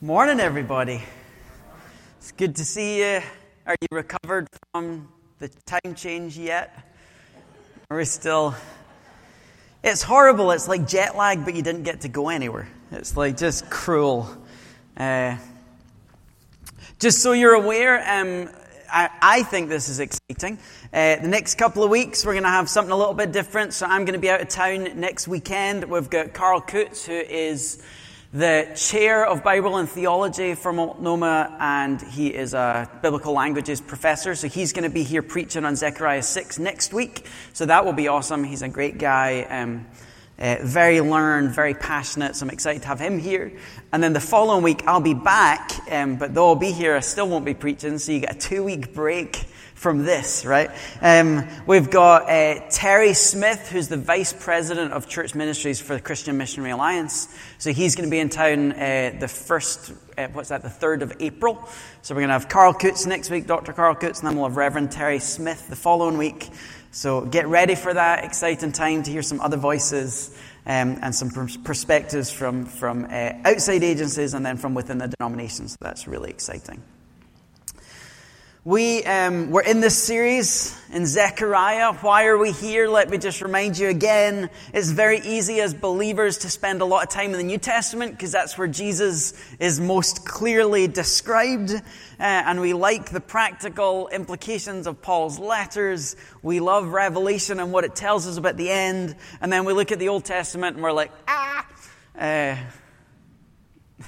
Morning, everybody. It's good to see you. Are you recovered from the time change yet? Are we still. It's horrible. It's like jet lag, but you didn't get to go anywhere. It's like just cruel. Uh, just so you're aware, um, I, I, think this is exciting. Uh, the next couple of weeks, we're going to have something a little bit different. So I'm going to be out of town next weekend. We've got Karl Kutz, who is the chair of Bible and theology for Multnomah, and he is a biblical languages professor. So he's going to be here preaching on Zechariah 6 next week. So that will be awesome. He's a great guy. Um, uh, very learned, very passionate, so I'm excited to have him here. And then the following week, I'll be back, um, but though I'll be here, I still won't be preaching, so you get a two week break from this, right? Um, we've got uh, Terry Smith, who's the vice president of church ministries for the Christian Missionary Alliance. So he's going to be in town uh, the first, uh, what's that, the 3rd of April. So we're going to have Karl Kutz next week, Dr. Karl Kutz, and then we'll have Reverend Terry Smith the following week. So get ready for that exciting time to hear some other voices um, and some perspectives from, from uh, outside agencies and then from within the denomination. So that's really exciting. We, um, we're in this series in Zechariah. Why are we here? Let me just remind you again. It's very easy as believers to spend a lot of time in the New Testament because that's where Jesus is most clearly described. Uh, and we like the practical implications of Paul's letters. We love Revelation and what it tells us about the end. And then we look at the Old Testament and we're like, ah! Uh,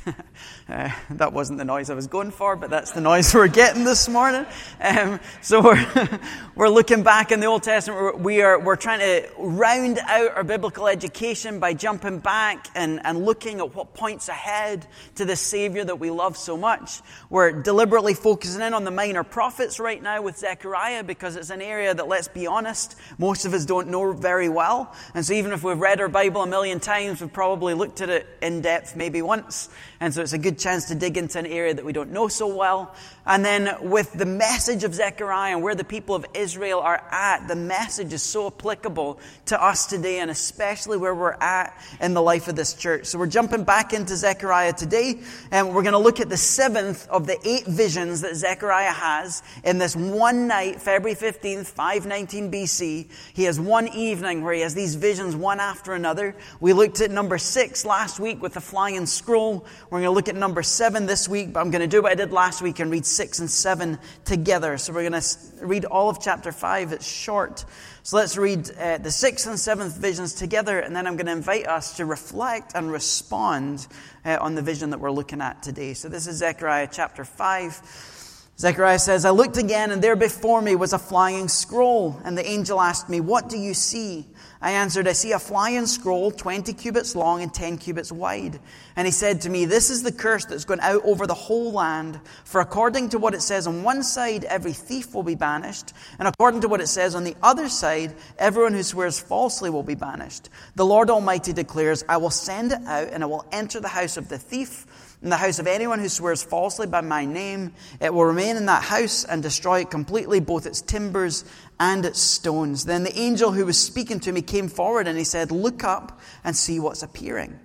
Uh, that wasn't the noise I was going for, but that's the noise we're getting this morning. Um, so we're, we're looking back in the Old Testament. We are, we're trying to round out our biblical education by jumping back and, and looking at what points ahead to the Savior that we love so much. We're deliberately focusing in on the minor prophets right now with Zechariah because it's an area that, let's be honest, most of us don't know very well. And so even if we've read our Bible a million times, we've probably looked at it in depth maybe once. And so it's a good chance to dig into an area that we don't know so well. And then with the message of Zechariah and where the people of Israel are at, the message is so applicable to us today and especially where we're at in the life of this church. So we're jumping back into Zechariah today and we're going to look at the seventh of the eight visions that Zechariah has in this one night, February 15th, 519 BC. He has one evening where he has these visions one after another. We looked at number six last week with the flying scroll. We're going to look at number seven this week, but I'm going to do what I did last week and read 6 and 7 together. So we're going to read all of chapter 5. It's short. So let's read uh, the 6th and 7th visions together, and then I'm going to invite us to reflect and respond uh, on the vision that we're looking at today. So this is Zechariah chapter 5. Zechariah says, I looked again, and there before me was a flying scroll. And the angel asked me, What do you see? I answered, I see a flying scroll, 20 cubits long and 10 cubits wide. And he said to me, This is the curse that's gone out over the whole land. For according to what it says on one side, every thief will be banished. And according to what it says on the other side, everyone who swears falsely will be banished. The Lord Almighty declares, I will send it out and it will enter the house of the thief in the house of anyone who swears falsely by my name. It will remain in that house and destroy it completely, both its timbers and its stones. Then the angel who was speaking to me came forward and he said, Look up and see what's appearing.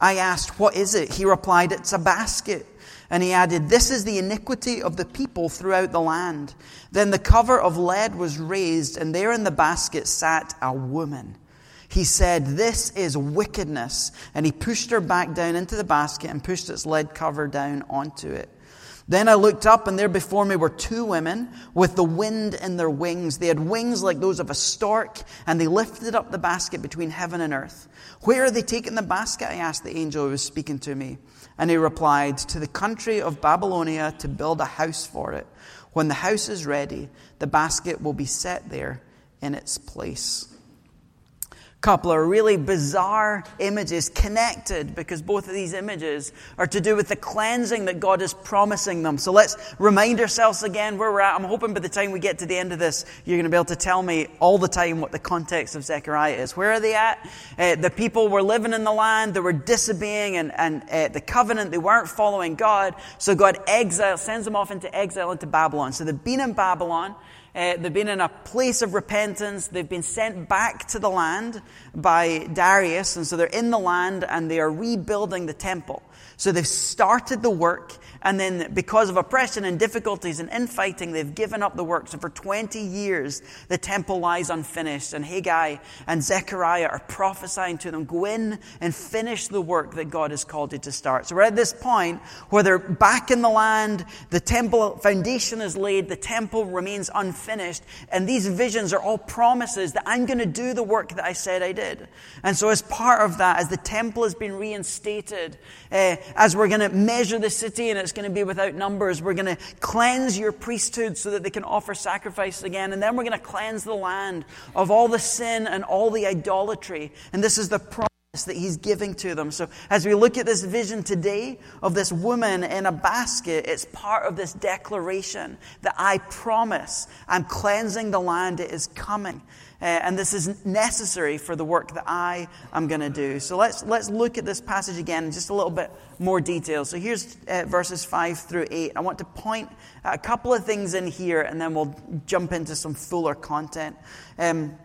I asked, What is it? He replied, It's a basket. And he added, This is the iniquity of the people throughout the land. Then the cover of lead was raised, and there in the basket sat a woman he said, This is wickedness. And he pushed her back down into the basket and pushed its lead cover down onto it. Then I looked up, and there before me were two women with the wind in their wings. They had wings like those of a stork, and they lifted up the basket between heaven and earth. Where are they taking the basket? I asked the angel who was speaking to me. And he replied, To the country of Babylonia to build a house for it. When the house is ready, the basket will be set there in its place couple of really bizarre images connected because both of these images are to do with the cleansing that God is promising them. So let's remind ourselves again where we're at. I'm hoping by the time we get to the end of this, you're going to be able to tell me all the time what the context of Zechariah is. Where are they at? Uh, the people were living in the land, they were disobeying and, and uh, the covenant, they weren't following God. So God exiles, sends them off into exile into Babylon. So they've been in Babylon. Uh, they've been in a place of repentance. They've been sent back to the land by Darius. And so they're in the land and they are rebuilding the temple. So they've started the work, and then because of oppression and difficulties and infighting, they've given up the work. So for 20 years, the temple lies unfinished, and Haggai and Zechariah are prophesying to them go in and finish the work that God has called you to start. So we're at this point where they're back in the land, the temple foundation is laid, the temple remains unfinished, and these visions are all promises that I'm going to do the work that I said I did. And so, as part of that, as the temple has been reinstated, uh, as we're going to measure the city and it's going to be without numbers. We're going to cleanse your priesthood so that they can offer sacrifices again. And then we're going to cleanse the land of all the sin and all the idolatry. And this is the promise that he's giving to them. So as we look at this vision today of this woman in a basket, it's part of this declaration that I promise I'm cleansing the land. It is coming. Uh, and this is necessary for the work that I am going to do. So let's, let's look at this passage again in just a little bit more detail. So here's uh, verses 5 through 8. I want to point a couple of things in here, and then we'll jump into some fuller content. Um,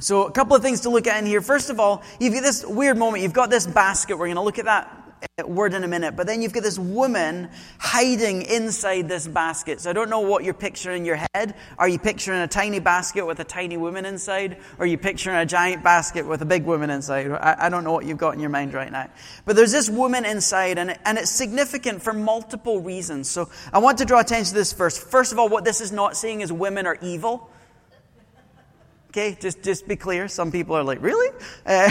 so, a couple of things to look at in here. First of all, you've got this weird moment. You've got this basket. We're going to look at that word in a minute. But then you've got this woman hiding inside this basket. So I don't know what you're picturing in your head. Are you picturing a tiny basket with a tiny woman inside? Or are you picturing a giant basket with a big woman inside? I, I don't know what you've got in your mind right now. But there's this woman inside, and, and it's significant for multiple reasons. So I want to draw attention to this first. First of all, what this is not saying is women are evil. Okay, just, just be clear. Some people are like, really? Uh,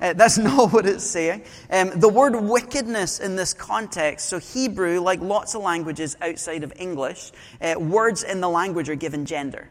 uh, that's not what it's saying. Um, the word wickedness in this context, so Hebrew, like lots of languages outside of English, uh, words in the language are given gender.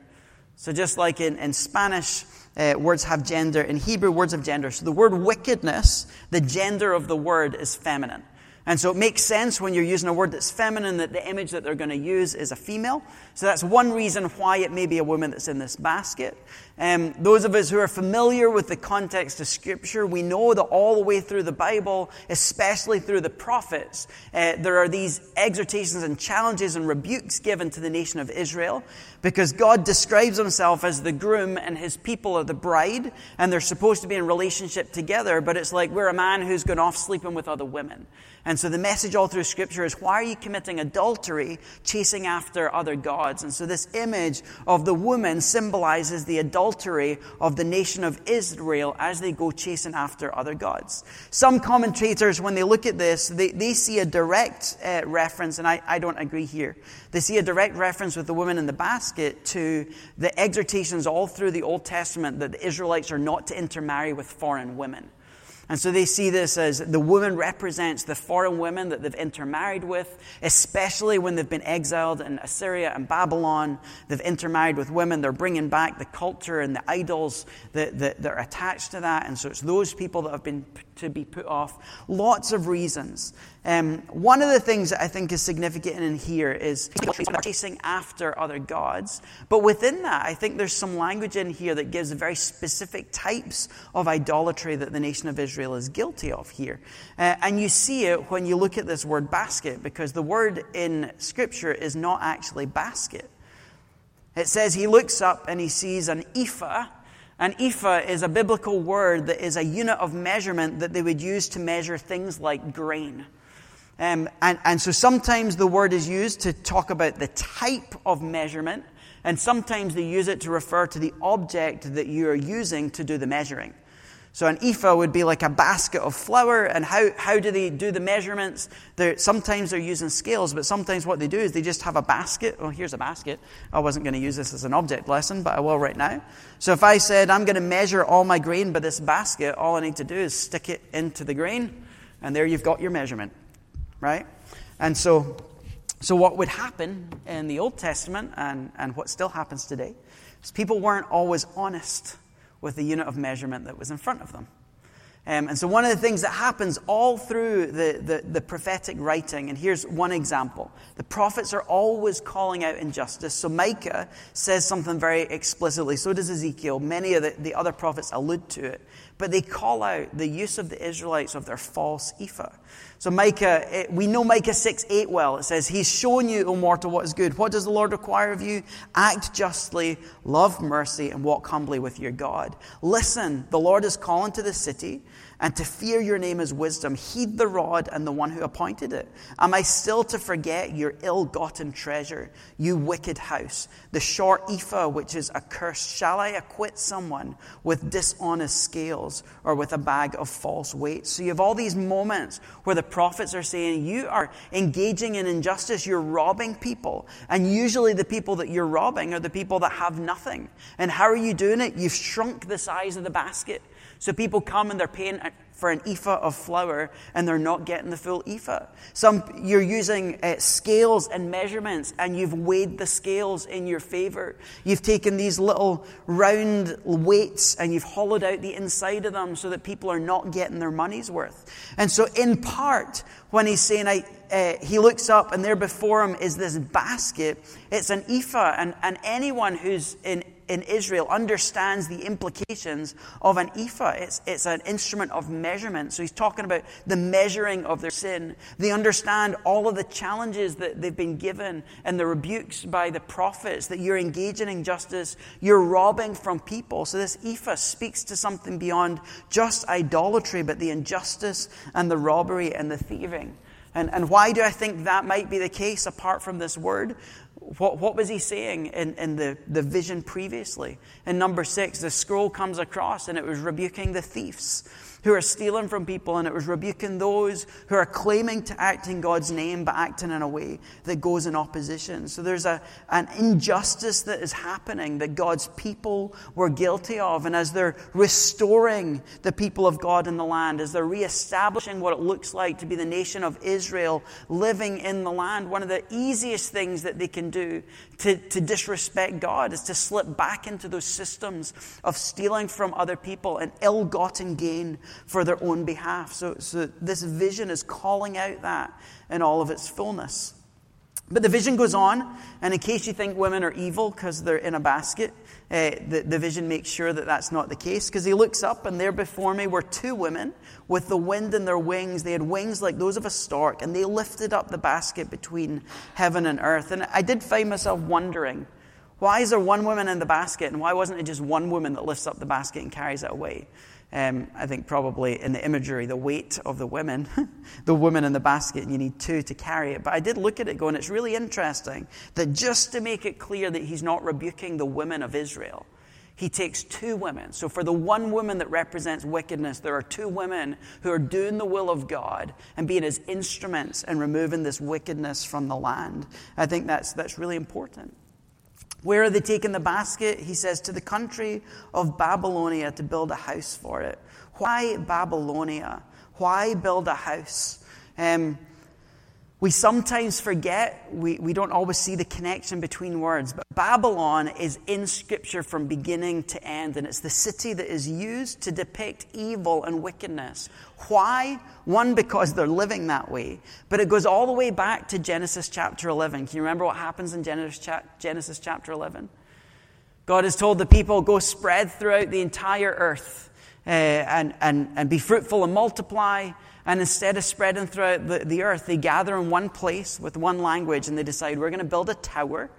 So just like in, in Spanish, uh, words have gender, in Hebrew, words have gender. So the word wickedness, the gender of the word is feminine. And so it makes sense when you're using a word that's feminine that the image that they're going to use is a female. So that's one reason why it may be a woman that's in this basket. Um, those of us who are familiar with the context of Scripture, we know that all the way through the Bible, especially through the prophets, uh, there are these exhortations and challenges and rebukes given to the nation of Israel because God describes himself as the groom and his people are the bride, and they're supposed to be in relationship together, but it's like we're a man who's gone off sleeping with other women. And so the message all through Scripture is why are you committing adultery, chasing after other gods? And so this image of the woman symbolizes the adultery of the nation of Israel as they go chasing after other gods. Some commentators, when they look at this, they, they see a direct uh, reference, and I, I don't agree here. They see a direct reference with the woman in the basket to the exhortations all through the Old Testament that the Israelites are not to intermarry with foreign women. And so they see this as the woman represents the foreign women that they've intermarried with, especially when they've been exiled in Assyria and Babylon. They've intermarried with women. They're bringing back the culture and the idols that, that, that are attached to that. And so it's those people that have been to be put off. Lots of reasons. Um, one of the things that I think is significant in here is chasing after other gods. But within that, I think there's some language in here that gives very specific types of idolatry that the nation of Israel is guilty of here. Uh, and you see it when you look at this word basket, because the word in Scripture is not actually basket. It says he looks up and he sees an ephah. An ephah is a biblical word that is a unit of measurement that they would use to measure things like grain. Um, and, and so sometimes the word is used to talk about the type of measurement, and sometimes they use it to refer to the object that you are using to do the measuring. So an ephah would be like a basket of flour, and how, how do they do the measurements? They're, sometimes they're using scales, but sometimes what they do is they just have a basket. Oh, here's a basket. I wasn't going to use this as an object lesson, but I will right now. So if I said I'm going to measure all my grain by this basket, all I need to do is stick it into the grain, and there you've got your measurement right? And so, so what would happen in the Old Testament and, and what still happens today is people weren't always honest with the unit of measurement that was in front of them. Um, and so, one of the things that happens all through the, the, the, prophetic writing, and here's one example the prophets are always calling out injustice. So, Micah says something very explicitly, so does Ezekiel. Many of the, the other prophets allude to it. But they call out the use of the Israelites of their false ephah. So Micah, eh, we know Micah 6 8 well. It says, He's shown you, O mortal, what is good. What does the Lord require of you? Act justly, love mercy, and walk humbly with your God. Listen, the Lord is calling to the city and to fear your name is wisdom. Heed the rod and the one who appointed it. Am I still to forget your ill gotten treasure, you wicked house? The short ephah, which is accursed. Shall I acquit someone with dishonest scales or with a bag of false weights? So you have all these moments where the prophets are saying, You are engaging in injustice, you're robbing people. And usually the people that you're robbing are the people that have nothing. And how are you doing it? You've shrunk the size of the basket. So people come and they're paying for an ephah of flour and they're not getting the full ephah. Some you're using uh, scales and measurements and you've weighed the scales in your favor. You've taken these little round weights and you've hollowed out the inside of them so that people are not getting their money's worth. And so in part, when he's saying, I, uh, he looks up and there before him is this basket. It's an ephah, and, and anyone who's in in Israel understands the implications of an ephah. It's, it's an instrument of measurement. So he's talking about the measuring of their sin. They understand all of the challenges that they've been given and the rebukes by the prophets that you're engaging in justice, you're robbing from people. So this ephah speaks to something beyond just idolatry, but the injustice and the robbery and the thieving. And, and why do I think that might be the case apart from this word? What, what was he saying in, in the, the vision previously? In number six, the scroll comes across and it was rebuking the thieves who are stealing from people, and it was rebuking those who are claiming to act in God's name but acting in a way that goes in opposition. So there's a, an injustice that is happening that God's people were guilty of. And as they're restoring the people of God in the land, as they're reestablishing what it looks like to be the nation of Israel living in the land, one of the easiest things that they can do to, to disrespect God is to slip back into those systems of stealing from other people and ill gotten gain for their own behalf. So, so this vision is calling out that in all of its fullness. But the vision goes on, and in case you think women are evil because they're in a basket, uh, the, the vision makes sure that that's not the case. Because he looks up, and there before me were two women with the wind in their wings. They had wings like those of a stork, and they lifted up the basket between heaven and earth. And I did find myself wondering why is there one woman in the basket, and why wasn't it just one woman that lifts up the basket and carries it away? Um, I think probably in the imagery, the weight of the women, the woman in the basket, and you need two to carry it. But I did look at it going, it's really interesting that just to make it clear that he's not rebuking the women of Israel, he takes two women. So for the one woman that represents wickedness, there are two women who are doing the will of God and being his instruments and removing this wickedness from the land. I think that's, that's really important. Where are they taking the basket? He says, to the country of Babylonia to build a house for it. Why Babylonia? Why build a house? Um, we sometimes forget, we, we don't always see the connection between words, but Babylon is in Scripture from beginning to end, and it's the city that is used to depict evil and wickedness. Why? One, because they're living that way, but it goes all the way back to Genesis chapter 11. Can you remember what happens in Genesis chapter 11? God has told the people, go spread throughout the entire earth uh, and, and, and be fruitful and multiply and instead of spreading throughout the, the earth, they gather in one place with one language and they decide we're going to build a tower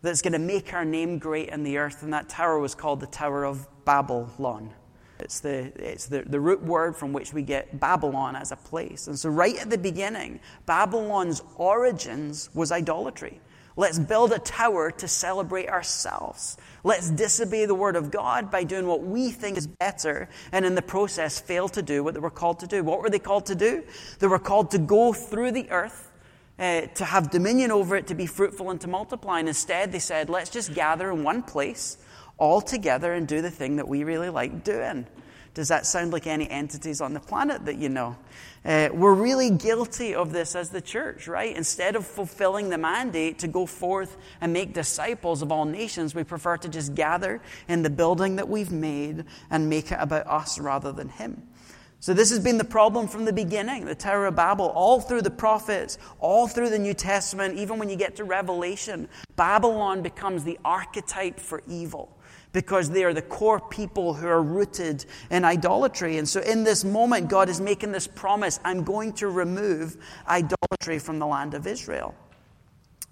that's going to make our name great in the earth. And that tower was called the Tower of Babylon. It's the, it's the, the root word from which we get Babylon as a place. And so, right at the beginning, Babylon's origins was idolatry. Let's build a tower to celebrate ourselves. Let's disobey the word of God by doing what we think is better, and in the process, fail to do what they were called to do. What were they called to do? They were called to go through the earth, uh, to have dominion over it, to be fruitful, and to multiply. And instead, they said, let's just gather in one place all together and do the thing that we really like doing. Does that sound like any entities on the planet that you know? Uh, we're really guilty of this as the church, right? Instead of fulfilling the mandate to go forth and make disciples of all nations, we prefer to just gather in the building that we've made and make it about us rather than Him. So, this has been the problem from the beginning the Tower of Babel, all through the prophets, all through the New Testament, even when you get to Revelation. Babylon becomes the archetype for evil because they are the core people who are rooted in idolatry. And so, in this moment, God is making this promise I'm going to remove idolatry from the land of Israel.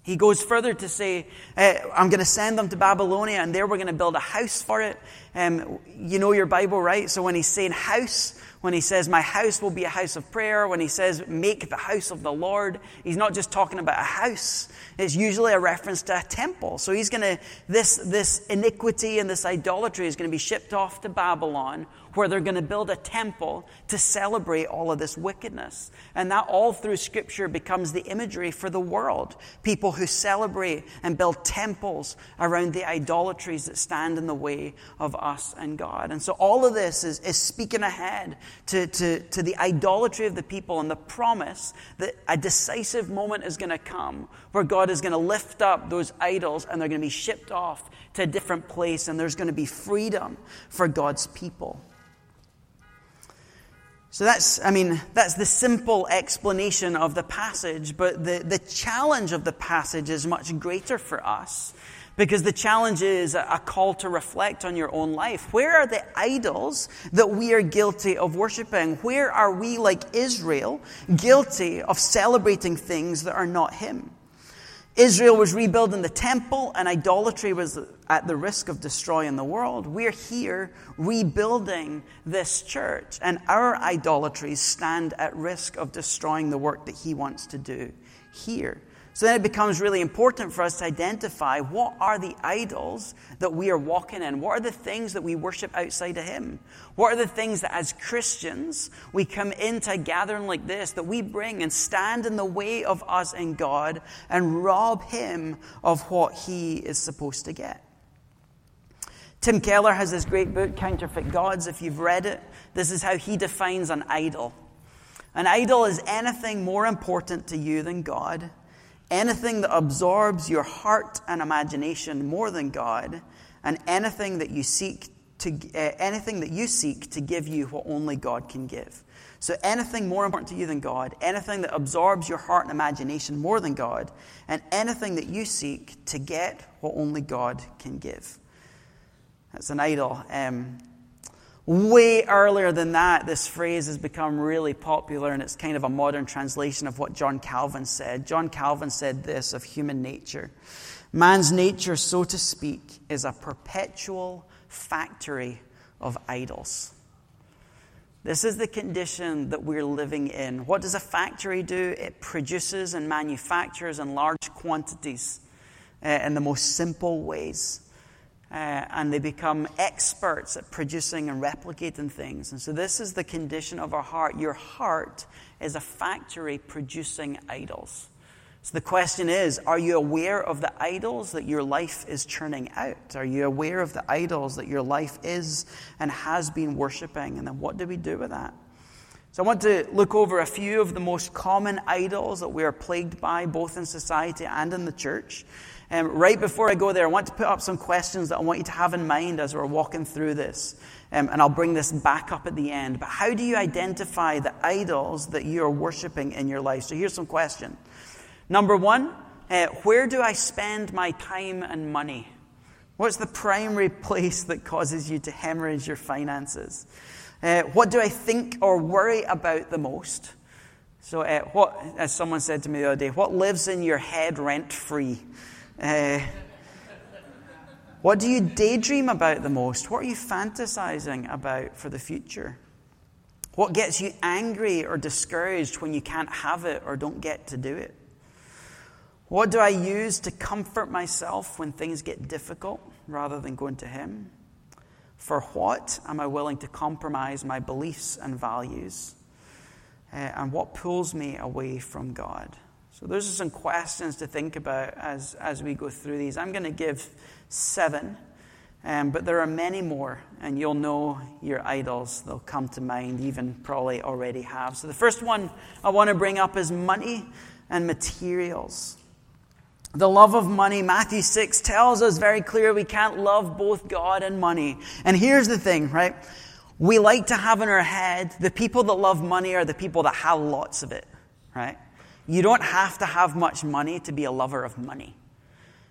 He goes further to say, I'm going to send them to Babylonia, and there we're going to build a house for it. Um, you know your Bible, right? So when he's saying house, when he says, My house will be a house of prayer, when he says, Make the house of the Lord, he's not just talking about a house. It's usually a reference to a temple. So he's going to, this, this iniquity and this idolatry is going to be shipped off to Babylon, where they're going to build a temple to celebrate all of this wickedness. And that all through Scripture becomes the imagery for the world. People who celebrate and build temples around the idolatries that stand in the way of us and God. And so all of this is, is speaking ahead to, to, to the idolatry of the people and the promise that a decisive moment is going to come where God is going to lift up those idols and they're going to be shipped off to a different place and there's going to be freedom for God's people. So that's, I mean, that's the simple explanation of the passage, but the, the challenge of the passage is much greater for us because the challenge is a call to reflect on your own life. Where are the idols that we are guilty of worshiping? Where are we, like Israel, guilty of celebrating things that are not Him? Israel was rebuilding the temple, and idolatry was at the risk of destroying the world. We're here rebuilding this church, and our idolatries stand at risk of destroying the work that He wants to do here. So then it becomes really important for us to identify what are the idols that we are walking in? What are the things that we worship outside of Him? What are the things that as Christians we come into a gathering like this that we bring and stand in the way of us and God and rob Him of what He is supposed to get? Tim Keller has this great book, Counterfeit Gods. If you've read it, this is how he defines an idol. An idol is anything more important to you than God anything that absorbs your heart and imagination more than God, and anything that you seek to uh, anything that you seek to give you what only God can give. So anything more important to you than God, anything that absorbs your heart and imagination more than God, and anything that you seek to get what only God can give. That's an idol. Um, Way earlier than that, this phrase has become really popular, and it's kind of a modern translation of what John Calvin said. John Calvin said this of human nature Man's nature, so to speak, is a perpetual factory of idols. This is the condition that we're living in. What does a factory do? It produces and manufactures in large quantities uh, in the most simple ways. Uh, and they become experts at producing and replicating things. And so, this is the condition of our heart. Your heart is a factory producing idols. So, the question is are you aware of the idols that your life is churning out? Are you aware of the idols that your life is and has been worshiping? And then, what do we do with that? So, I want to look over a few of the most common idols that we are plagued by, both in society and in the church. Um, right before I go there, I want to put up some questions that I want you to have in mind as we're walking through this. Um, and I'll bring this back up at the end. But how do you identify the idols that you are worshiping in your life? So here's some questions. Number one, uh, where do I spend my time and money? What's the primary place that causes you to hemorrhage your finances? Uh, what do I think or worry about the most? So, uh, what, as someone said to me the other day, what lives in your head rent free? Uh, what do you daydream about the most? What are you fantasizing about for the future? What gets you angry or discouraged when you can't have it or don't get to do it? What do I use to comfort myself when things get difficult rather than going to Him? For what am I willing to compromise my beliefs and values? Uh, and what pulls me away from God? So, those are some questions to think about as, as we go through these. I'm going to give seven, um, but there are many more, and you'll know your idols. They'll come to mind, even probably already have. So, the first one I want to bring up is money and materials. The love of money, Matthew 6 tells us very clear we can't love both God and money. And here's the thing, right? we like to have in our head the people that love money are the people that have lots of it, right? You don't have to have much money to be a lover of money.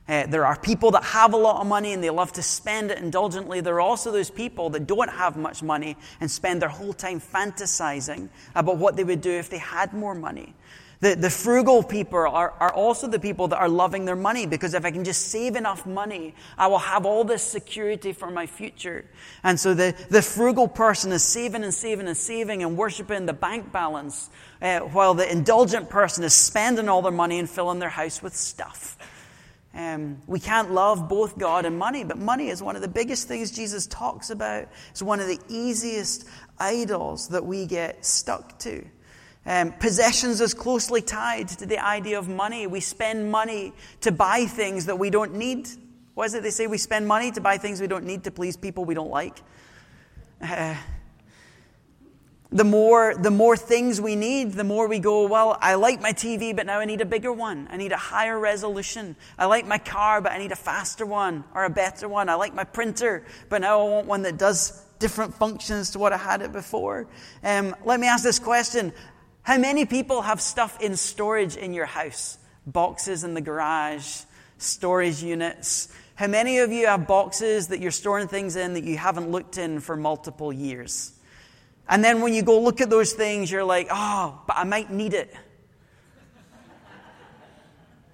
Uh, there are people that have a lot of money and they love to spend it indulgently. There are also those people that don't have much money and spend their whole time fantasizing about what they would do if they had more money. The, the frugal people are, are also the people that are loving their money because if I can just save enough money, I will have all this security for my future. And so the, the frugal person is saving and saving and saving and worshiping the bank balance, uh, while the indulgent person is spending all their money and filling their house with stuff. Um, we can't love both God and money, but money is one of the biggest things Jesus talks about. It's one of the easiest idols that we get stuck to. Um, possessions is closely tied to the idea of money. We spend money to buy things that we don't need. What is it they say? We spend money to buy things we don't need to please people we don't like. Uh, the more, the more things we need, the more we go, well, I like my TV, but now I need a bigger one. I need a higher resolution. I like my car, but I need a faster one or a better one. I like my printer, but now I want one that does different functions to what I had it before. Um, let me ask this question how many people have stuff in storage in your house? Boxes in the garage, storage units. How many of you have boxes that you're storing things in that you haven't looked in for multiple years? And then when you go look at those things, you're like, oh, but I might need it.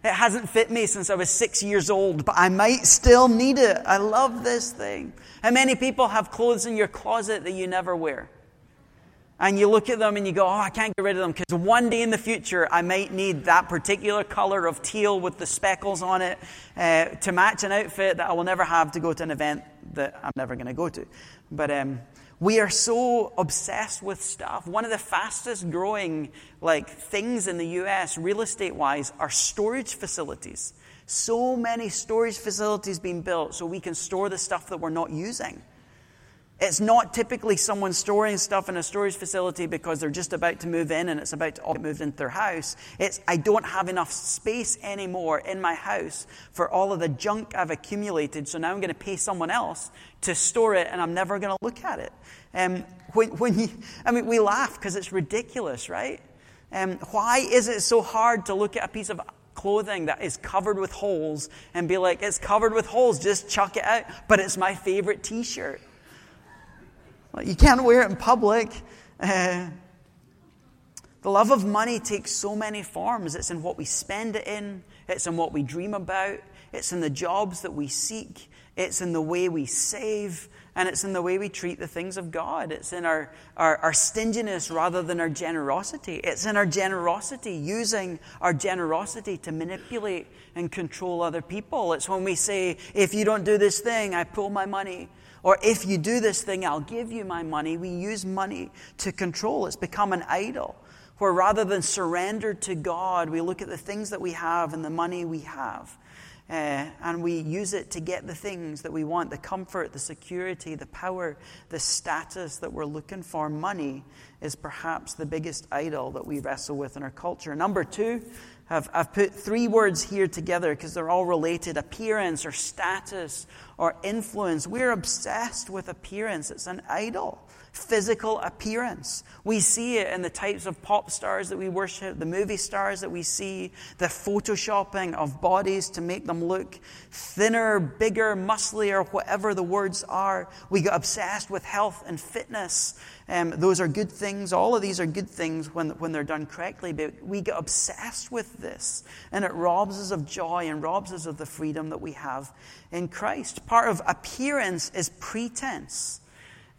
It hasn't fit me since I was six years old, but I might still need it. I love this thing. How many people have clothes in your closet that you never wear? And you look at them and you go, oh, I can't get rid of them because one day in the future I might need that particular color of teal with the speckles on it uh, to match an outfit that I will never have to go to an event that I'm never going to go to. But um, we are so obsessed with stuff. One of the fastest growing like things in the U.S. real estate wise are storage facilities. So many storage facilities being built so we can store the stuff that we're not using. It's not typically someone storing stuff in a storage facility because they're just about to move in and it's about to get moved into their house. It's, I don't have enough space anymore in my house for all of the junk I've accumulated, so now I'm going to pay someone else to store it and I'm never going to look at it. Um, when, when you, I mean, we laugh because it's ridiculous, right? Um, why is it so hard to look at a piece of clothing that is covered with holes and be like, it's covered with holes, just chuck it out, but it's my favorite t shirt? You can't wear it in public. Uh, the love of money takes so many forms. It's in what we spend it in, it's in what we dream about, it's in the jobs that we seek, it's in the way we save, and it's in the way we treat the things of God. It's in our, our, our, stinginess rather than our generosity. It's in our generosity, using our generosity to manipulate and control other people. It's when we say, if you don't do this thing, I pull my money. Or if you do this thing, I'll give you my money. We use money to control. It's become an idol. Where rather than surrender to God, we look at the things that we have and the money we have. Uh, and we use it to get the things that we want the comfort, the security, the power, the status that we're looking for. Money is perhaps the biggest idol that we wrestle with in our culture. Number two, I've, I've put three words here together because they're all related appearance or status or influence. We're obsessed with appearance, it's an idol physical appearance. We see it in the types of pop stars that we worship, the movie stars that we see, the photoshopping of bodies to make them look thinner, bigger, musclier, whatever the words are. We get obsessed with health and fitness. Um, those are good things. All of these are good things when, when they're done correctly, but we get obsessed with this, and it robs us of joy and robs us of the freedom that we have in Christ. Part of appearance is pretense.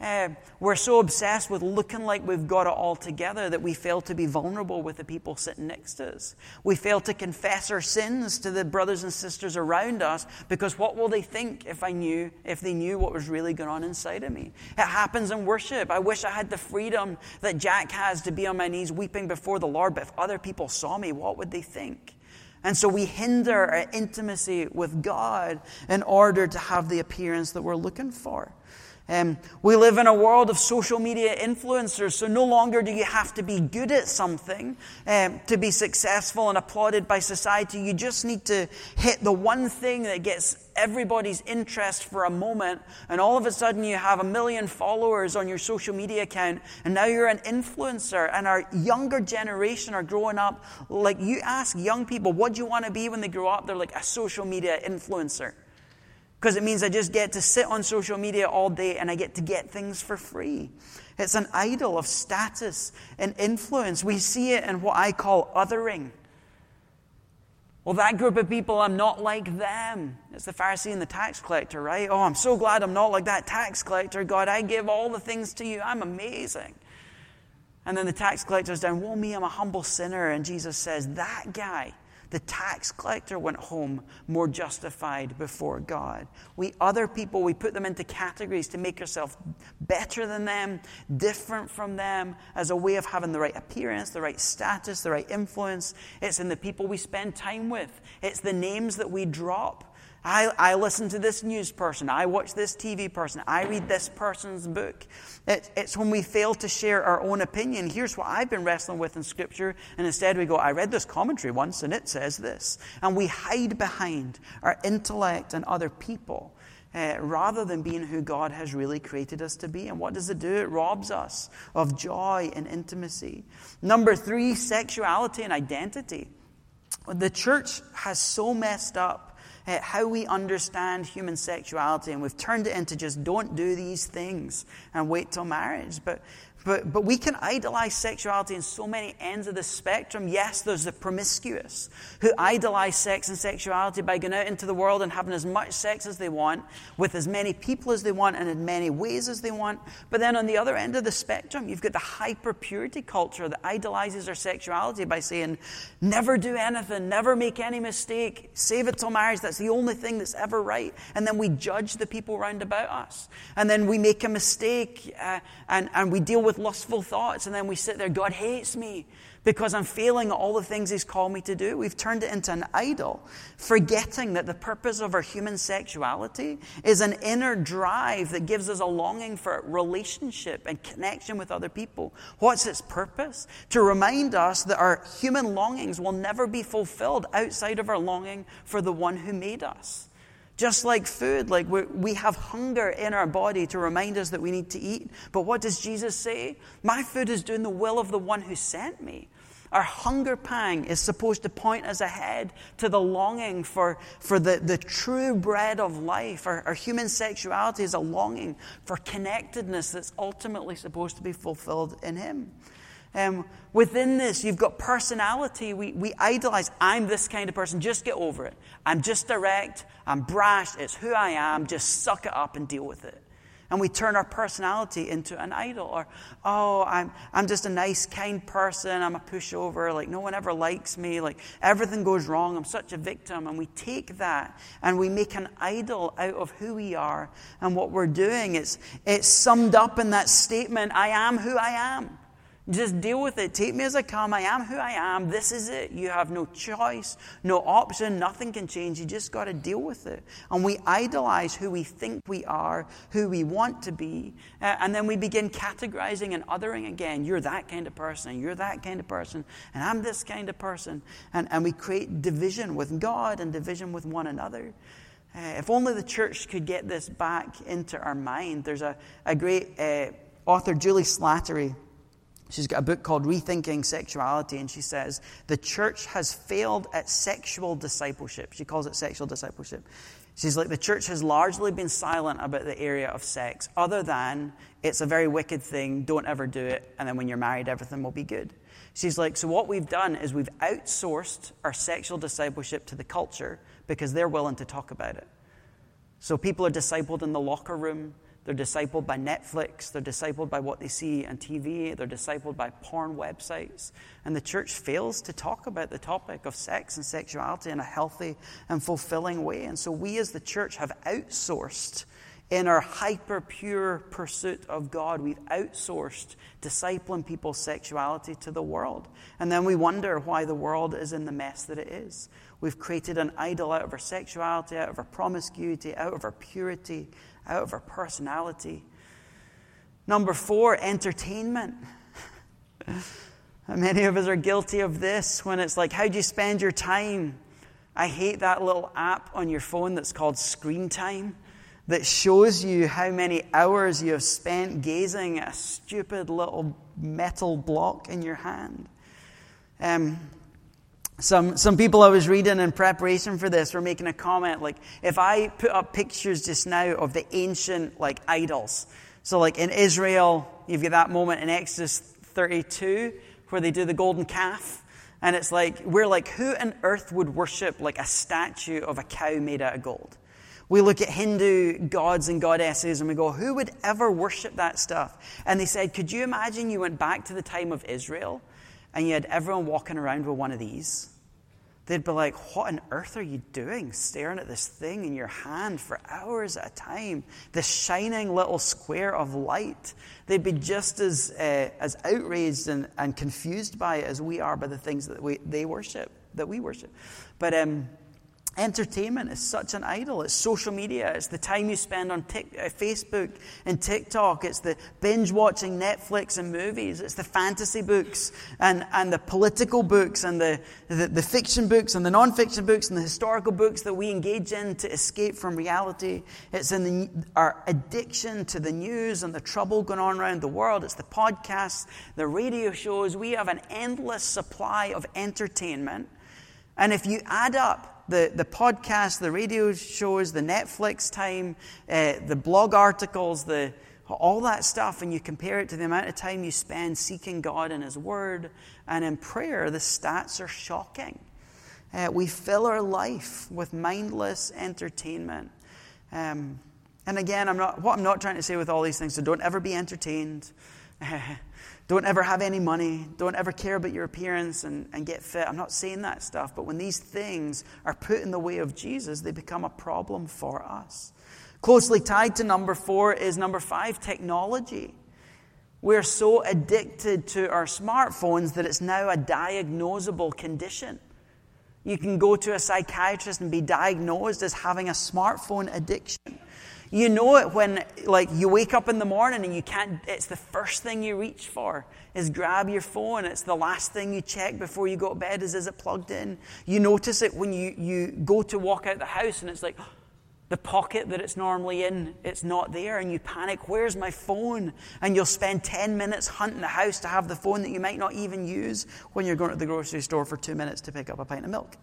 Uh, we're so obsessed with looking like we've got it all together that we fail to be vulnerable with the people sitting next to us. We fail to confess our sins to the brothers and sisters around us because what will they think if I knew, if they knew what was really going on inside of me? It happens in worship. I wish I had the freedom that Jack has to be on my knees weeping before the Lord, but if other people saw me, what would they think? And so we hinder our intimacy with God in order to have the appearance that we're looking for. Um, we live in a world of social media influencers, so no longer do you have to be good at something um, to be successful and applauded by society. You just need to hit the one thing that gets everybody's interest for a moment, and all of a sudden you have a million followers on your social media account, and now you're an influencer. And our younger generation are growing up like you ask young people, what do you want to be when they grow up? They're like a social media influencer because it means I just get to sit on social media all day and I get to get things for free. It's an idol of status and influence. We see it in what I call othering. Well, that group of people, I'm not like them. It's the Pharisee and the tax collector, right? Oh, I'm so glad I'm not like that tax collector. God, I give all the things to you. I'm amazing. And then the tax collector's down, Woe me, I'm a humble sinner. And Jesus says, That guy, the tax collector went home more justified before God. We other people, we put them into categories to make ourselves better than them, different from them, as a way of having the right appearance, the right status, the right influence. It's in the people we spend time with, it's the names that we drop. I, I listen to this news person. I watch this TV person. I read this person's book. It, it's when we fail to share our own opinion. Here's what I've been wrestling with in Scripture. And instead we go, I read this commentary once and it says this. And we hide behind our intellect and other people. Uh, rather than being who God has really created us to be. And what does it do? It robs us of joy and intimacy. Number three, sexuality and identity. The church has so messed up uh, how we understand human sexuality, and we've turned it into just don't do these things and wait till marriage. But but, but we can idolize sexuality in so many ends of the spectrum. Yes, there's the promiscuous who idolize sex and sexuality by going out into the world and having as much sex as they want, with as many people as they want, and in many ways as they want. But then on the other end of the spectrum, you've got the hyper purity culture that idolizes our sexuality by saying, never do anything, never make any mistake, save it till marriage. That's the only thing that's ever right. And then we judge the people round about us. And then we make a mistake uh, and, and we deal with with lustful thoughts, and then we sit there, God hates me because I'm failing at all the things He's called me to do. We've turned it into an idol, forgetting that the purpose of our human sexuality is an inner drive that gives us a longing for relationship and connection with other people. What's its purpose? To remind us that our human longings will never be fulfilled outside of our longing for the one who made us. Just like food, like we have hunger in our body to remind us that we need to eat. But what does Jesus say? My food is doing the will of the one who sent me. Our hunger pang is supposed to point us ahead to the longing for, for the, the true bread of life. Our, our human sexuality is a longing for connectedness that's ultimately supposed to be fulfilled in Him. Um, within this, you've got personality. We, we idolize. I'm this kind of person. Just get over it. I'm just direct. I'm brash. It's who I am. Just suck it up and deal with it. And we turn our personality into an idol. Or, oh, I'm, I'm just a nice, kind person. I'm a pushover. Like, no one ever likes me. Like, everything goes wrong. I'm such a victim. And we take that and we make an idol out of who we are and what we're doing. It's, it's summed up in that statement I am who I am. Just deal with it. Take me as I come. I am who I am. This is it. You have no choice, no option. Nothing can change. You just got to deal with it. And we idolize who we think we are, who we want to be. And then we begin categorizing and othering again. You're that kind of person, you're that kind of person, and I'm this kind of person. And, and we create division with God and division with one another. Uh, if only the church could get this back into our mind. There's a, a great uh, author, Juli Slattery She's got a book called Rethinking Sexuality, and she says the church has failed at sexual discipleship. She calls it sexual discipleship. She's like, the church has largely been silent about the area of sex, other than it's a very wicked thing, don't ever do it, and then when you're married, everything will be good. She's like, so what we've done is we've outsourced our sexual discipleship to the culture because they're willing to talk about it. So people are discipled in the locker room, they're discipled by Netflix. They're discipled by what they see on TV. They're discipled by porn websites. And the church fails to talk about the topic of sex and sexuality in a healthy and fulfilling way. And so we as the church have outsourced in our hyper pure pursuit of God, we've outsourced discipling people's sexuality to the world. And then we wonder why the world is in the mess that it is. We've created an idol out of our sexuality, out of our promiscuity, out of our purity, out of our personality. Number four, entertainment. Many of us are guilty of this when it's like, how do you spend your time? I hate that little app on your phone that's called Screen Time that shows you how many hours you have spent gazing at a stupid little metal block in your hand. Um, some, some people I was reading in preparation for this were making a comment like, if I put up pictures just now of the ancient like idols, so like in Israel, you've got that moment in Exodus 32 where they do the golden calf. And it's like, we're like, who on earth would worship like a statue of a cow made out of gold? We look at Hindu gods and goddesses and we go, who would ever worship that stuff? And they said, could you imagine you went back to the time of Israel and you had everyone walking around with one of these? They'd be like, What on earth are you doing? Staring at this thing in your hand for hours at a time, this shining little square of light. They'd be just as, uh, as outraged and, and confused by it as we are by the things that we, they worship, that we worship. But um, Entertainment is such an idol. It's social media. It's the time you spend on tic- uh, Facebook and TikTok. It's the binge watching Netflix and movies. It's the fantasy books and, and the political books and the, the, the fiction books and the non-fiction books and the historical books that we engage in to escape from reality. It's in the, our addiction to the news and the trouble going on around the world. It's the podcasts, the radio shows. We have an endless supply of entertainment. And if you add up the, the podcast, the radio shows, the Netflix time, uh, the blog articles, the, all that stuff, and you compare it to the amount of time you spend seeking God in His Word and in prayer, the stats are shocking. Uh, we fill our life with mindless entertainment. Um, and again, I'm not, what I'm not trying to say with all these things, so don't ever be entertained. Don't ever have any money. Don't ever care about your appearance and, and get fit. I'm not saying that stuff, but when these things are put in the way of Jesus, they become a problem for us. Closely tied to number four is number five technology. We're so addicted to our smartphones that it's now a diagnosable condition. You can go to a psychiatrist and be diagnosed as having a smartphone addiction. You know it when, like, you wake up in the morning and you can't, it's the first thing you reach for is grab your phone. It's the last thing you check before you go to bed is, is it plugged in? You notice it when you, you go to walk out the house and it's like, the pocket that it's normally in, it's not there, and you panic, where's my phone? And you'll spend 10 minutes hunting the house to have the phone that you might not even use when you're going to the grocery store for two minutes to pick up a pint of milk.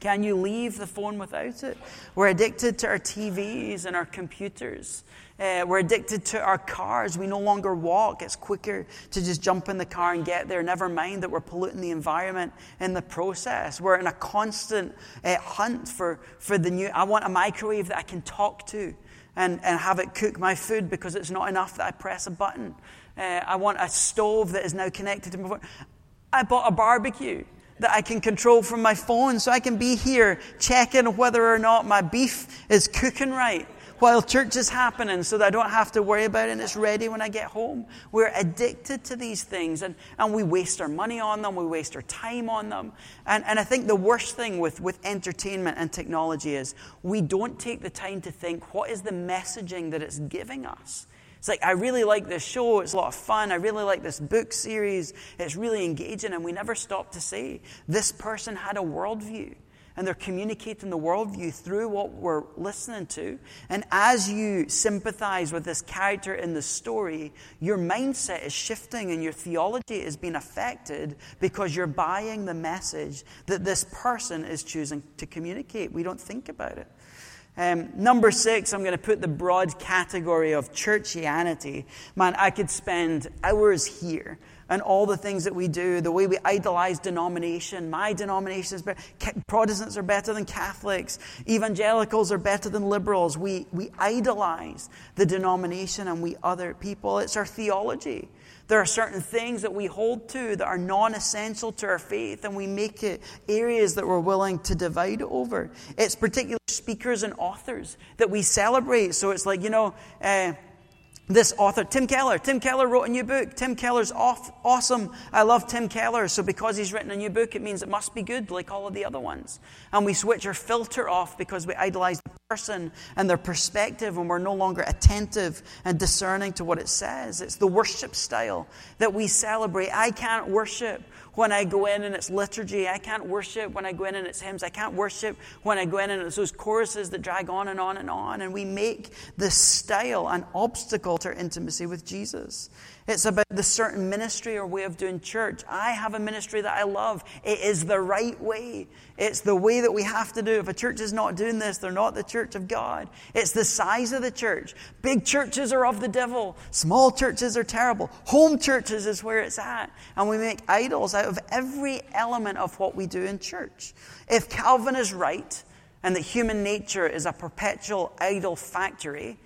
Can you leave the phone without it? We're addicted to our TVs and our computers. Uh, we're addicted to our cars. We no longer walk. It's quicker to just jump in the car and get there. Never mind that we're polluting the environment in the process. We're in a constant uh, hunt for, for the new. I want a microwave that I can talk to and, and have it cook my food because it's not enough that I press a button. Uh, I want a stove that is now connected to my phone. I bought a barbecue that I can control from my phone so I can be here checking whether or not my beef is cooking right while church is happening so that I don't have to worry about it and it's ready when I get home. We're addicted to these things and, and we waste our money on them, we waste our time on them. And, and I think the worst thing with, with entertainment and technology is we don't take the time to think what is the messaging that it's giving us. It's like, I really like this show. It's a lot of fun. I really like this book series. It's really engaging. And we never stop to say, this person had a worldview. And they're communicating the worldview through what we're listening to. And as you sympathize with this character in the story, your mindset is shifting and your theology is being affected because you're buying the message that this person is choosing to communicate. We don't think about it. Um, number six, I'm going to put the broad category of churchianity. Man, I could spend hours here and all the things that we do, the way we idolize denomination. My denomination is better. Protestants are better than Catholics. Evangelicals are better than liberals. We, we idolize the denomination and we other people. It's our theology. There are certain things that we hold to that are non essential to our faith, and we make it areas that we're willing to divide over. It's particular speakers and authors that we celebrate. So it's like, you know, uh, this author, Tim Keller. Tim Keller wrote a new book. Tim Keller's off, awesome. I love Tim Keller. So because he's written a new book, it means it must be good, like all of the other ones. And we switch our filter off because we idolize the person and their perspective and we're no longer attentive and discerning to what it says. It's the worship style that we celebrate. I can't worship when I go in and it's liturgy. I can't worship when I go in and it's hymns. I can't worship when I go in and it's those choruses that drag on and on and on. And we make this style an obstacle to our intimacy with Jesus. It's about the certain ministry or way of doing church. I have a ministry that I love. It is the right way. It's the way that we have to do. If a church is not doing this, they're not the church of God. It's the size of the church. Big churches are of the devil. Small churches are terrible. Home churches is where it's at. And we make idols out of every element of what we do in church. If Calvin is right, and that human nature is a perpetual idol factory,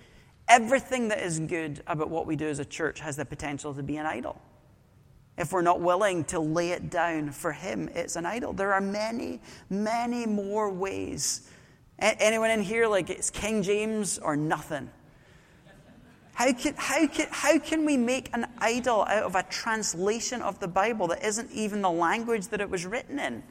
Everything that is good about what we do as a church has the potential to be an idol. If we're not willing to lay it down for Him, it's an idol. There are many, many more ways. Anyone in here, like it's King James or nothing? How can, how, can, how can we make an idol out of a translation of the Bible that isn't even the language that it was written in?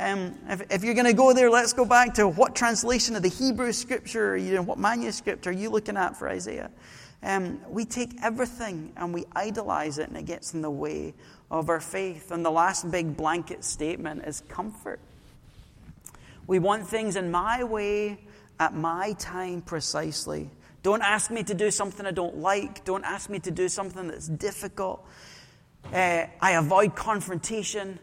Um, if, if, you're going to go there, let's go back to what translation of the Hebrew scripture, you know, what manuscript are you looking at for Isaiah? Um, we take everything and we idolize it, and it gets in the way of our faith. And the last big blanket statement is comfort. We want things in my way, at my time precisely. Don't ask me to do something I don't like. Don't ask me to do something that's difficult. Uh, I avoid confrontation.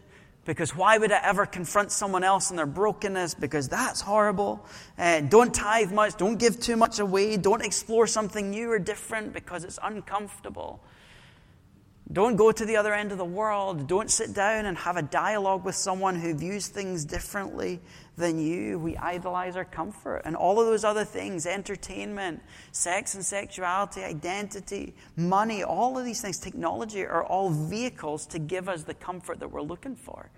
Because why would I ever confront someone else in their brokenness? Because that's horrible. Uh, don't tithe much. Don't give too much away. Don't explore something new or different because it's uncomfortable. Don't go to the other end of the world. Don't sit down and have a dialogue with someone who views things differently than you. We idolize our comfort and all of those other things entertainment, sex and sexuality, identity, money, all of these things, technology are all vehicles to give us the comfort that we're looking for.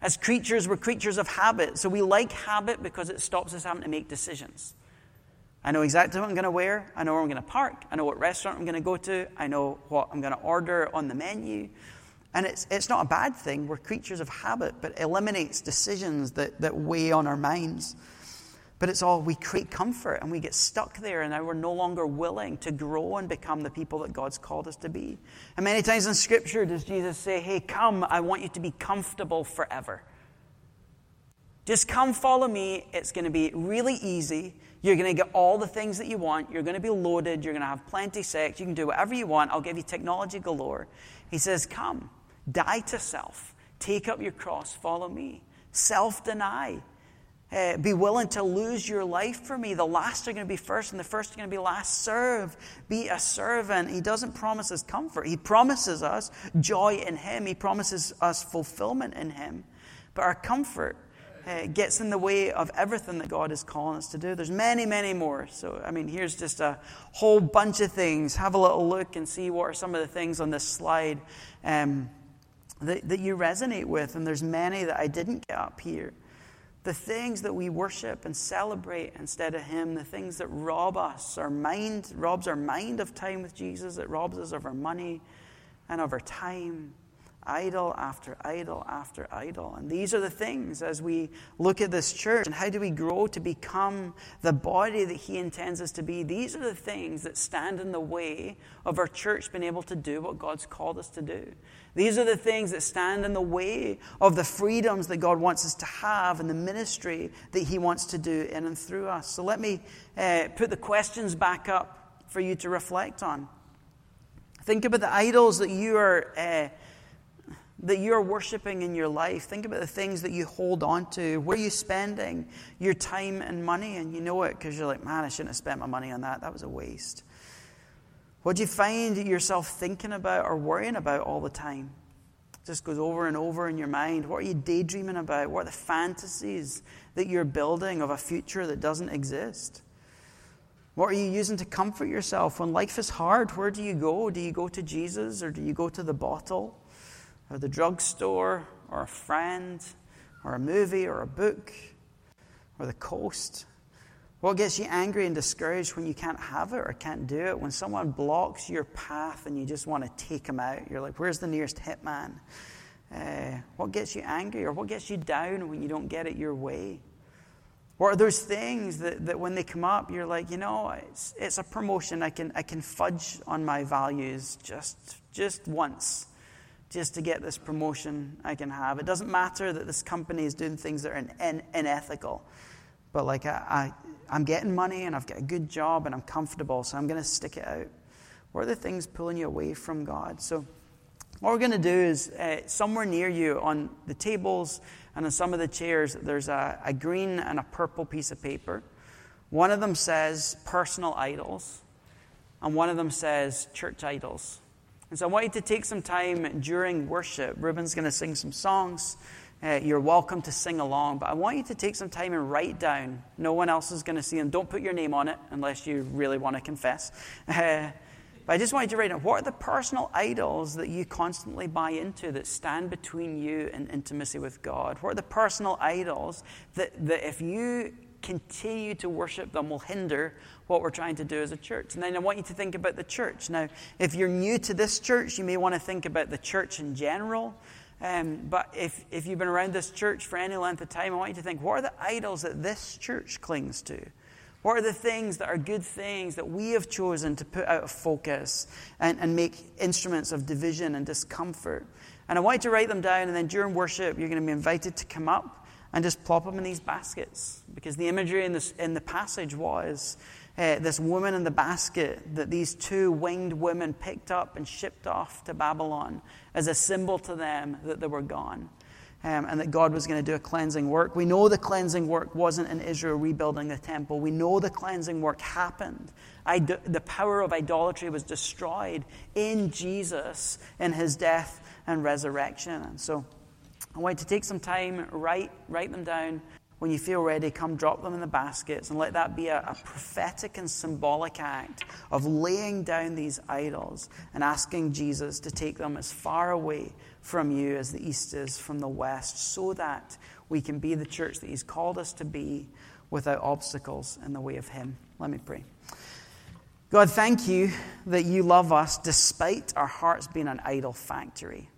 As creatures, we're creatures of habit. So we like habit because it stops us having to make decisions. I know exactly what I'm going to wear. I know where I'm going to park. I know what restaurant I'm going to go to. I know what I'm going to order on the menu. And it's, it's not a bad thing. We're creatures of habit, but it eliminates decisions that, that weigh on our minds. But it's all we create comfort and we get stuck there, and now we're no longer willing to grow and become the people that God's called us to be. And many times in Scripture does Jesus say, Hey, come, I want you to be comfortable forever. Just come follow me. It's going to be really easy. You're going to get all the things that you want. You're going to be loaded. You're going to have plenty sex. You can do whatever you want. I'll give you technology galore. He says, Come, die to self. Take up your cross. Follow me. Self deny. Uh, be willing to lose your life for me. The last are going to be first, and the first are going to be last. Serve. Be a servant. He doesn't promise us comfort. He promises us joy in Him. He promises us fulfillment in Him. But our comfort uh, gets in the way of everything that God is calling us to do. There's many, many more. So, I mean, here's just a whole bunch of things. Have a little look and see what are some of the things on this slide um, that, that you resonate with. And there's many that I didn't get up here. The things that we worship and celebrate instead of Him, the things that rob us, our mind, robs our mind of time with Jesus, it robs us of our money and of our time idol after idol after idol. And these are the things as we look at this church and how do we grow to become the body that He intends us to be. These are the things that stand in the way of our church being able to do what God's called us to do. These are the things that stand in the way of the freedoms that God wants us to have and the ministry that He wants to do in and through us. So let me uh, put the questions back up for you to reflect on. Think about the idols that you are. Uh, that you're worshiping in your life. Think about the things that you hold on to. Where are you spending your time and money? And you know it because you're like, man, I shouldn't have spent my money on that. That was a waste. What do you find yourself thinking about or worrying about all the time? It just goes over and over in your mind. What are you daydreaming about? What are the fantasies that you're building of a future that doesn't exist? What are you using to comfort yourself when life is hard? Where do you go? Do you go to Jesus or do you go to the bottle? Or the drugstore, or a friend, or a movie, or a book, or the coast? What gets you angry and discouraged when you can't have it or can't do it? When someone blocks your path and you just want to take them out? You're like, where's the nearest hitman? Uh, what gets you angry or what gets you down when you don't get it your way? What are those things that, that when they come up, you're like, you know, it's, it's a promotion. I can, I can fudge on my values just, just once, just to get this promotion I can have. It doesn't matter that this company is doing things that are in, in, unethical, but like I, I, I'm getting money and I've got a good job and I'm comfortable, so I'm going to stick it out. What are the things pulling you away from God? So, what we're going to do is uh, somewhere near you on the tables and on some of the chairs, there's a, a green and a purple piece of paper. One of them says personal idols, and one of them says church idols. And so I want you to take some time during worship. Ruben's going to sing some songs. Uh, you're welcome to sing along, but I want you to take some time and write down. No one else is going to see them. Don't put your name on it unless you really want to confess. Uh, but I just want you to write down what are the personal idols that you constantly buy into that stand between you and intimacy with God? What are the personal idols that, that if you continue to worship them will hinder what we're trying to do as a church. And then I want you to think about the church. Now, if you're new to this church, you may want to think about the church in general. Um, but if, if you've been around this church for any length of time, I want you to think what are the idols that this church clings to? What are the things that are good things that we have chosen to put out of focus and, and make instruments of division and discomfort? And I want you to write them down, and then during worship, you're going to be invited to come up and just plop them in these baskets. Because the imagery in, this, in the passage was uh, this woman in the basket that these two winged women picked up and shipped off to Babylon as a symbol to them that they were gone um, and that God was going to do a cleansing work. We know the cleansing work wasn't in Israel rebuilding the temple. We know the cleansing work happened. The power of idolatry was destroyed in Jesus in his death and resurrection. And so I want you to take some time, write, write them down. When you feel ready, come drop them in the baskets and let that be a, a prophetic and symbolic act of laying down these idols and asking Jesus to take them as far away from you as the east is from the west, so that we can be the church that He's called us to be without obstacles in the way of Him. Let me pray. God, thank you that you love us despite our hearts being an idol factory.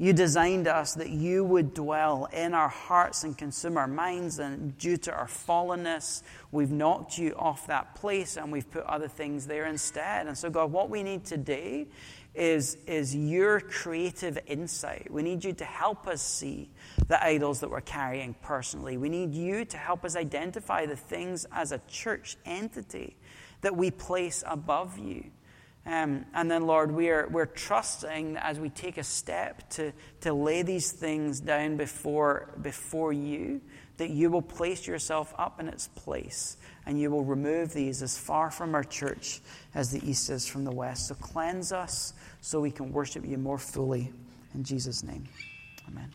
You designed us that you would dwell in our hearts and consume our minds, and due to our fallenness, we've knocked you off that place and we've put other things there instead. And so, God, what we need today is, is your creative insight. We need you to help us see the idols that we're carrying personally. We need you to help us identify the things as a church entity that we place above you. Um, and then, Lord, we're, we're trusting as we take a step to, to lay these things down before, before you, that you will place yourself up in its place and you will remove these as far from our church as the east is from the west. So cleanse us so we can worship you more fully. In Jesus' name, amen.